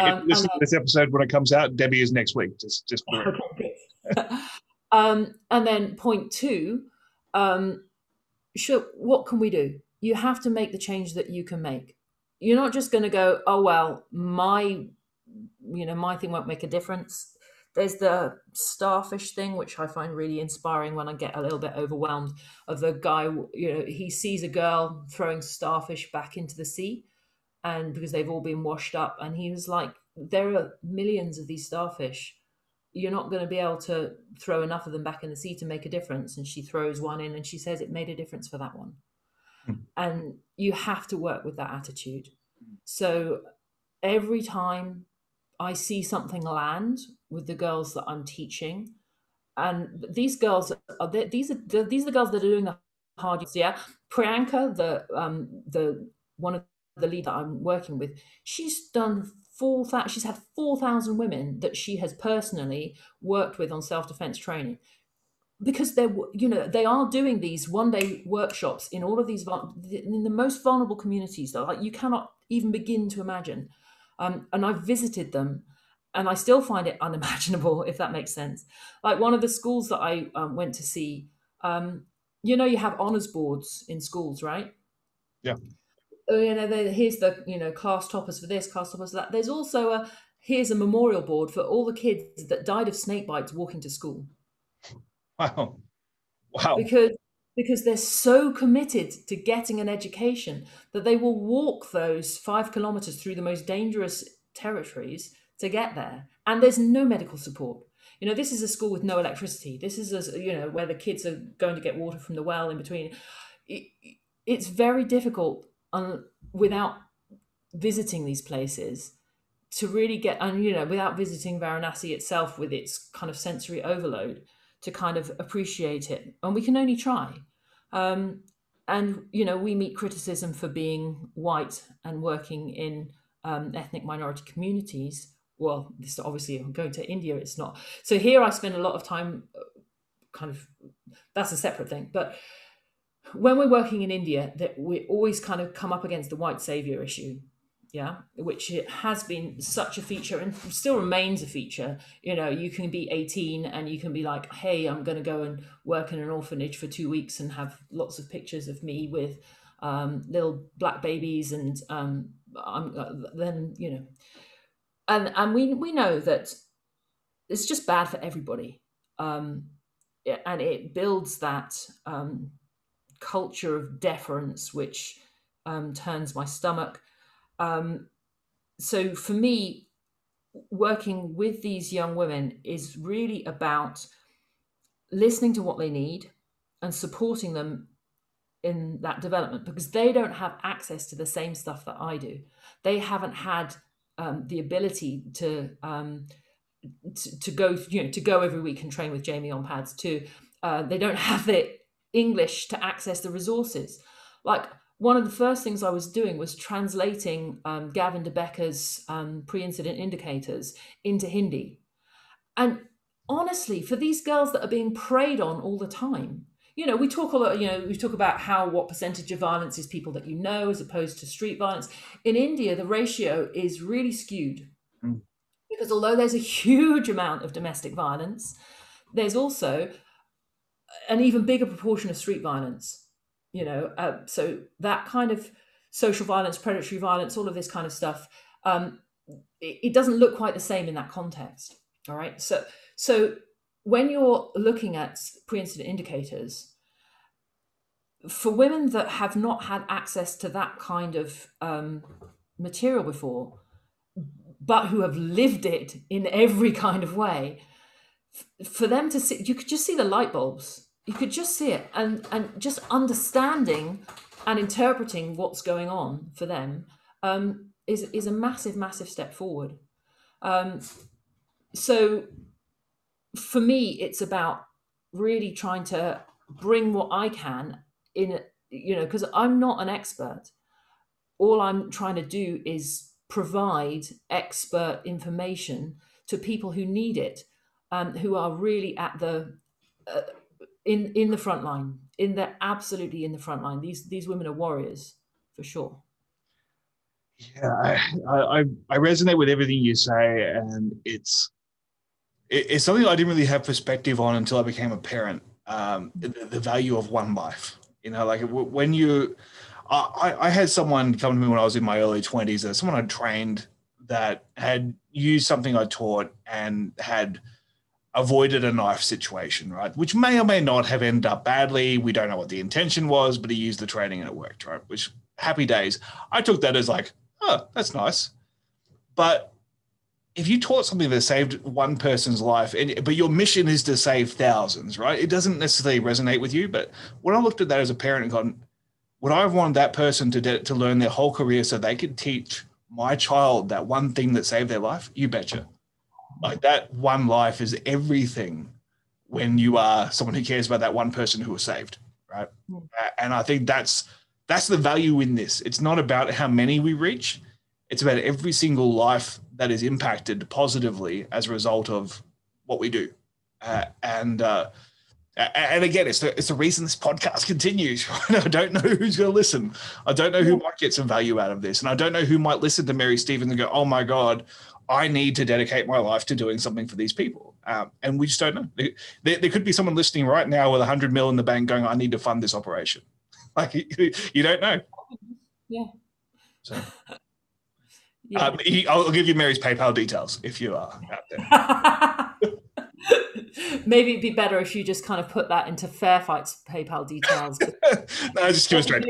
Um, listen to this episode when it comes out. Debbie is next week. Just, just. um, and then point two, um, sure, what can we do? You have to make the change that you can make. You're not just going to go, oh well, my, you know, my thing won't make a difference. There's the starfish thing, which I find really inspiring when I get a little bit overwhelmed. Of the guy, you know, he sees a girl throwing starfish back into the sea and because they've all been washed up. And he was like, there are millions of these starfish. You're not going to be able to throw enough of them back in the sea to make a difference. And she throws one in and she says it made a difference for that one. Mm. And you have to work with that attitude. So every time I see something land with the girls that I'm teaching, and these girls are these are these are the girls that are doing the hard yeah priyanka the um the one of the lead that I'm working with, she's done four. She's had four thousand women that she has personally worked with on self defense training, because they're you know they are doing these one day workshops in all of these in the most vulnerable communities that like you cannot even begin to imagine. Um, and I've visited them, and I still find it unimaginable if that makes sense. Like one of the schools that I um, went to see. Um, you know, you have honors boards in schools, right? Yeah Oh, you know, here's the you know class toppers for this, class toppers for that. There's also a here's a memorial board for all the kids that died of snake bites walking to school. Wow, wow! Because because they're so committed to getting an education that they will walk those five kilometers through the most dangerous territories to get there, and there's no medical support. You know, this is a school with no electricity. This is a you know where the kids are going to get water from the well in between. It, it's very difficult without visiting these places to really get and you know without visiting Varanasi itself with its kind of sensory overload to kind of appreciate it. And we can only try. Um, and you know we meet criticism for being white and working in um, ethnic minority communities. Well this obviously i'm going to india it's not. So here i spend a lot of time uh, kind of that's a separate thing. But when we're working in India, that we always kind of come up against the white savior issue, yeah, which it has been such a feature and still remains a feature. You know, you can be 18 and you can be like, hey, I'm going to go and work in an orphanage for two weeks and have lots of pictures of me with um, little black babies, and um, uh, then you know, and and we we know that it's just bad for everybody. Um, and it builds that um, culture of deference, which um, turns my stomach. Um, so for me, working with these young women is really about listening to what they need and supporting them in that development because they don't have access to the same stuff that I do. They haven't had um, the ability to, um, to, to go you know to go every week and train with Jamie on pads too. Uh, they don't have the English to access the resources. Like one of the first things I was doing was translating um, Gavin de Becker's um, pre-incident indicators into Hindi, and honestly, for these girls that are being preyed on all the time, you know, we talk a lot, you know, we talk about how what percentage of violence is people that you know as opposed to street violence. In India, the ratio is really skewed mm. because although there's a huge amount of domestic violence, there's also an even bigger proportion of street violence. You know, uh, so that kind of social violence, predatory violence, all of this kind of stuff, um, it, it doesn't look quite the same in that context. All right, so so when you're looking at pre-incident indicators, for women that have not had access to that kind of um, material before, but who have lived it in every kind of way, for them to see, you could just see the light bulbs. You could just see it, and and just understanding and interpreting what's going on for them um, is is a massive, massive step forward. Um, so for me, it's about really trying to bring what I can in, you know, because I'm not an expert. All I'm trying to do is provide expert information to people who need it, um, who are really at the uh, in in the front line. In the absolutely in the front line. These these women are warriors for sure. Yeah, I, I I resonate with everything you say, and it's it's something I didn't really have perspective on until I became a parent. Um, the, the, value of one life, you know, like when you, I, I had someone come to me when I was in my early twenties. Uh, someone I'd trained that had used something I taught and had avoided a knife situation, right? Which may or may not have ended up badly. We don't know what the intention was, but he used the training and it worked, right? Which happy days. I took that as like, oh, that's nice. But if you taught something that saved one person's life, and, but your mission is to save thousands, right? It doesn't necessarily resonate with you. But when I looked at that as a parent and gone, would I have wanted that person to de- to learn their whole career so they could teach my child that one thing that saved their life? You betcha. Like that one life is everything when you are someone who cares about that one person who was saved, right? Mm. And I think that's that's the value in this. It's not about how many we reach; it's about every single life that is impacted positively as a result of what we do. Uh, and uh, and again, it's the, it's the reason this podcast continues. Right? I don't know who's going to listen. I don't know who might get some value out of this, and I don't know who might listen to Mary Stevens and go, "Oh my God, I need to dedicate my life to doing something for these people." Um, and we just don't know. There, there, could be someone listening right now with a hundred mil in the bank, going, "I need to fund this operation." Like you, you don't know. Yeah. So. Yeah. Um, I'll give you Mary's PayPal details if you are out there. Maybe it'd be better if you just kind of put that into Fair Fight's PayPal details. no, just give straight.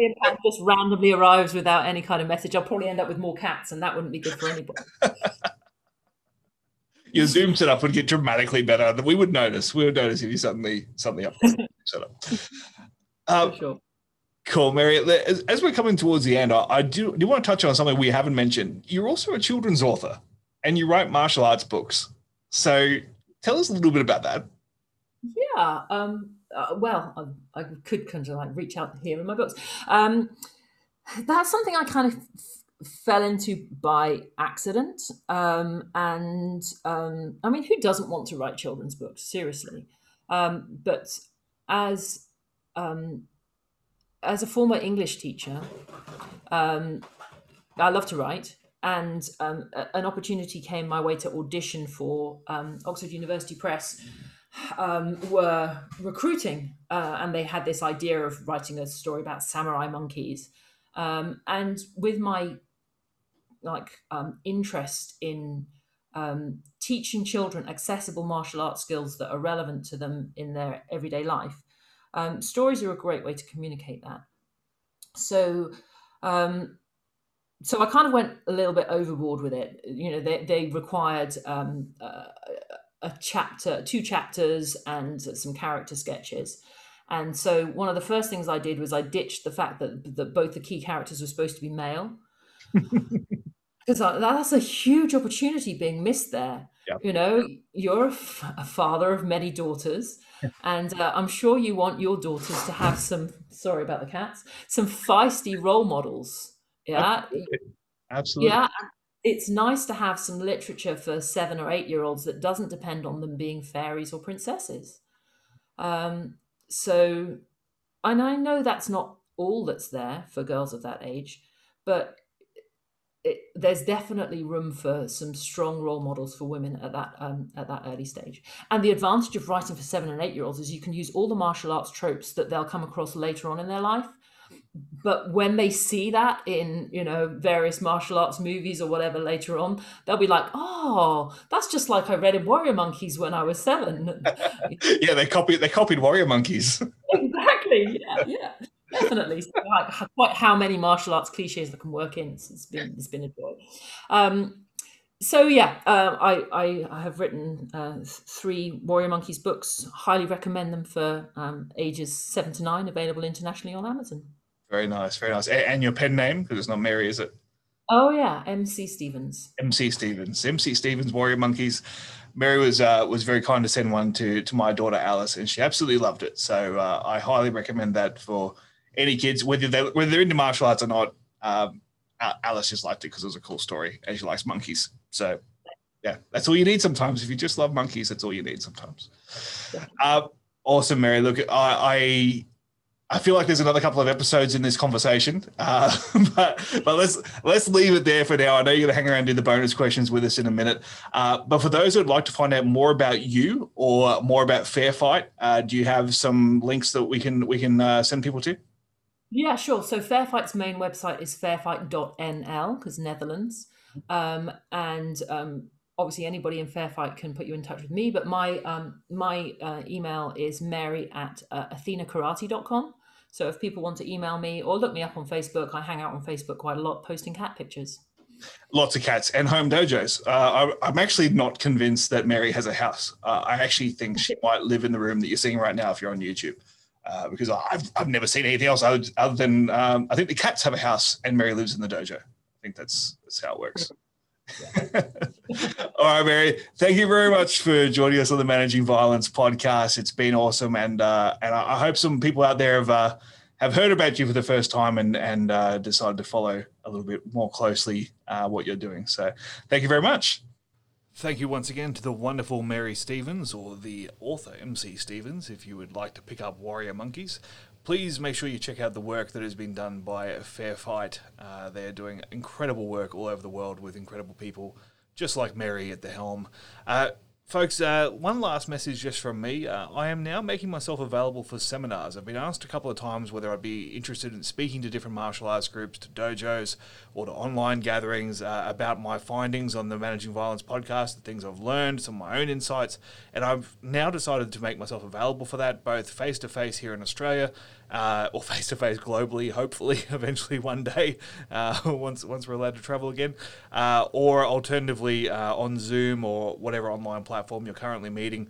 Just randomly arrives without any kind of message. I'll probably end up with more cats, and that wouldn't be good for anybody. Your Zoom setup would get dramatically better. That We would notice. We would notice if you suddenly suddenly up set up. Um, sure. Cool, Mary. As, as, we're coming towards the end, I, I do, do want to touch on something we haven't mentioned. You're also a children's author and you write martial arts books. So tell us a little bit about that. Yeah. Um, uh, well, I, I, could kind of like reach out here in my books. Um, that's something I kind of fell into by accident. Um, and um, I mean, who doesn't want to write children's books? Seriously. Um, but as um, as a former English teacher, um, I love to write, and um, an opportunity came my way to audition for Oxford University Press. Were recruiting, uh, and they had this idea of writing a story about samurai monkeys. Um, and with my like um, interest in teaching children accessible martial arts skills that are relevant to them in their everyday life, um, stories are a great way to communicate that. So, um, so I kind of went a little bit overboard with it. You know, they, they required um, a chapter, two chapters, and some character sketches. And so one of the first things I did was I ditched the fact that that both the key characters were supposed to be male. because that's a huge opportunity being missed there. Yep. You know, you're a, f- a father of many daughters, and uh, I'm sure you want your daughters to have some. Sorry about the cats. Some feisty role models. Yeah, absolutely. Yeah, it's nice to have some literature for seven or eight year olds that doesn't depend on them being fairies or princesses. Um, so, and I know that's not all that's there for girls of that age, but it, there's definitely room for some strong role models for women at that um, at that early stage. And the advantage of writing for seven and eight year olds is you can use all the martial arts tropes that they'll come across later on in their life. But when they see that in you know various martial arts movies or whatever later on, they'll be like, "Oh, that's just like I read in Warrior Monkeys when I was seven. yeah, they copied they copied Warrior Monkeys. exactly. Yeah, yeah definitely. So like quite how many martial arts cliches that can work in. It's, been it's been a joy. Um, so yeah, uh, I, I, I have written uh, three Warrior Monkeys books. Highly recommend them for um, ages seven to nine. Available internationally on Amazon. Very nice, very nice. And your pen name because it's not Mary, is it? Oh yeah, MC Stevens. MC Stevens. MC Stevens. Warrior Monkeys. Mary was uh, was very kind to send one to to my daughter Alice, and she absolutely loved it. So uh, I highly recommend that for any kids, whether they whether they're into martial arts or not. Um, Alice just liked it because it was a cool story, and she likes monkeys. So, yeah, that's all you need sometimes. If you just love monkeys, that's all you need sometimes. Uh, awesome, Mary. Look, I, I I feel like there's another couple of episodes in this conversation, uh, but but let's let's leave it there for now. I know you're going to hang around and do the bonus questions with us in a minute. Uh, but for those who would like to find out more about you or more about Fair Fight, uh, do you have some links that we can we can uh, send people to? Yeah, sure. So Fairfight's main website is fairfight.nl because Netherlands. Um, and um, obviously anybody in Fairfight can put you in touch with me, but my um, my uh, email is mary at uh, athenakarate.com. So if people want to email me or look me up on Facebook, I hang out on Facebook quite a lot posting cat pictures. Lots of cats and home dojos. Uh, I, am actually not convinced that Mary has a house. Uh, I actually think she might live in the room that you're seeing right now if you're on YouTube. Uh, because I've, I've never seen anything else other, other than um, I think the cats have a house and Mary lives in the dojo. I think that's that's how it works. All right, Mary. Thank you very much for joining us on the Managing Violence podcast. It's been awesome, and uh, and I hope some people out there have uh, have heard about you for the first time and and uh, decided to follow a little bit more closely uh, what you're doing. So, thank you very much. Thank you once again to the wonderful Mary Stevens, or the author MC Stevens, if you would like to pick up Warrior Monkeys. Please make sure you check out the work that has been done by Fair Fight. Uh, they're doing incredible work all over the world with incredible people, just like Mary at the helm. Uh, Folks, uh, one last message just from me. Uh, I am now making myself available for seminars. I've been asked a couple of times whether I'd be interested in speaking to different martial arts groups, to dojos, or to online gatherings uh, about my findings on the Managing Violence podcast, the things I've learned, some of my own insights. And I've now decided to make myself available for that, both face to face here in Australia uh, or face to face globally, hopefully, eventually one day, uh, once once we're allowed to travel again, uh, or alternatively uh, on Zoom or whatever online platform you're currently meeting.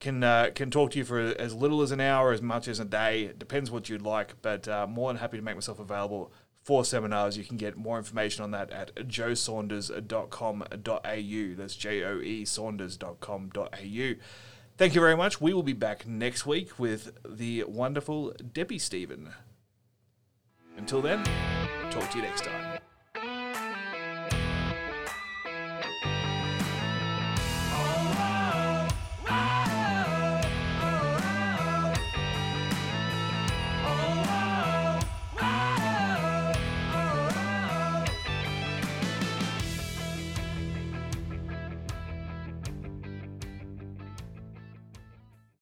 Can uh, can talk to you for as little as an hour, as much as a day. It depends what you'd like, but uh, more than happy to make myself available for seminars. You can get more information on that at joesaunders.com.au. That's J O E Saunders.com.au. Thank you very much. We will be back next week with the wonderful Debbie Stephen. Until then, talk to you next time.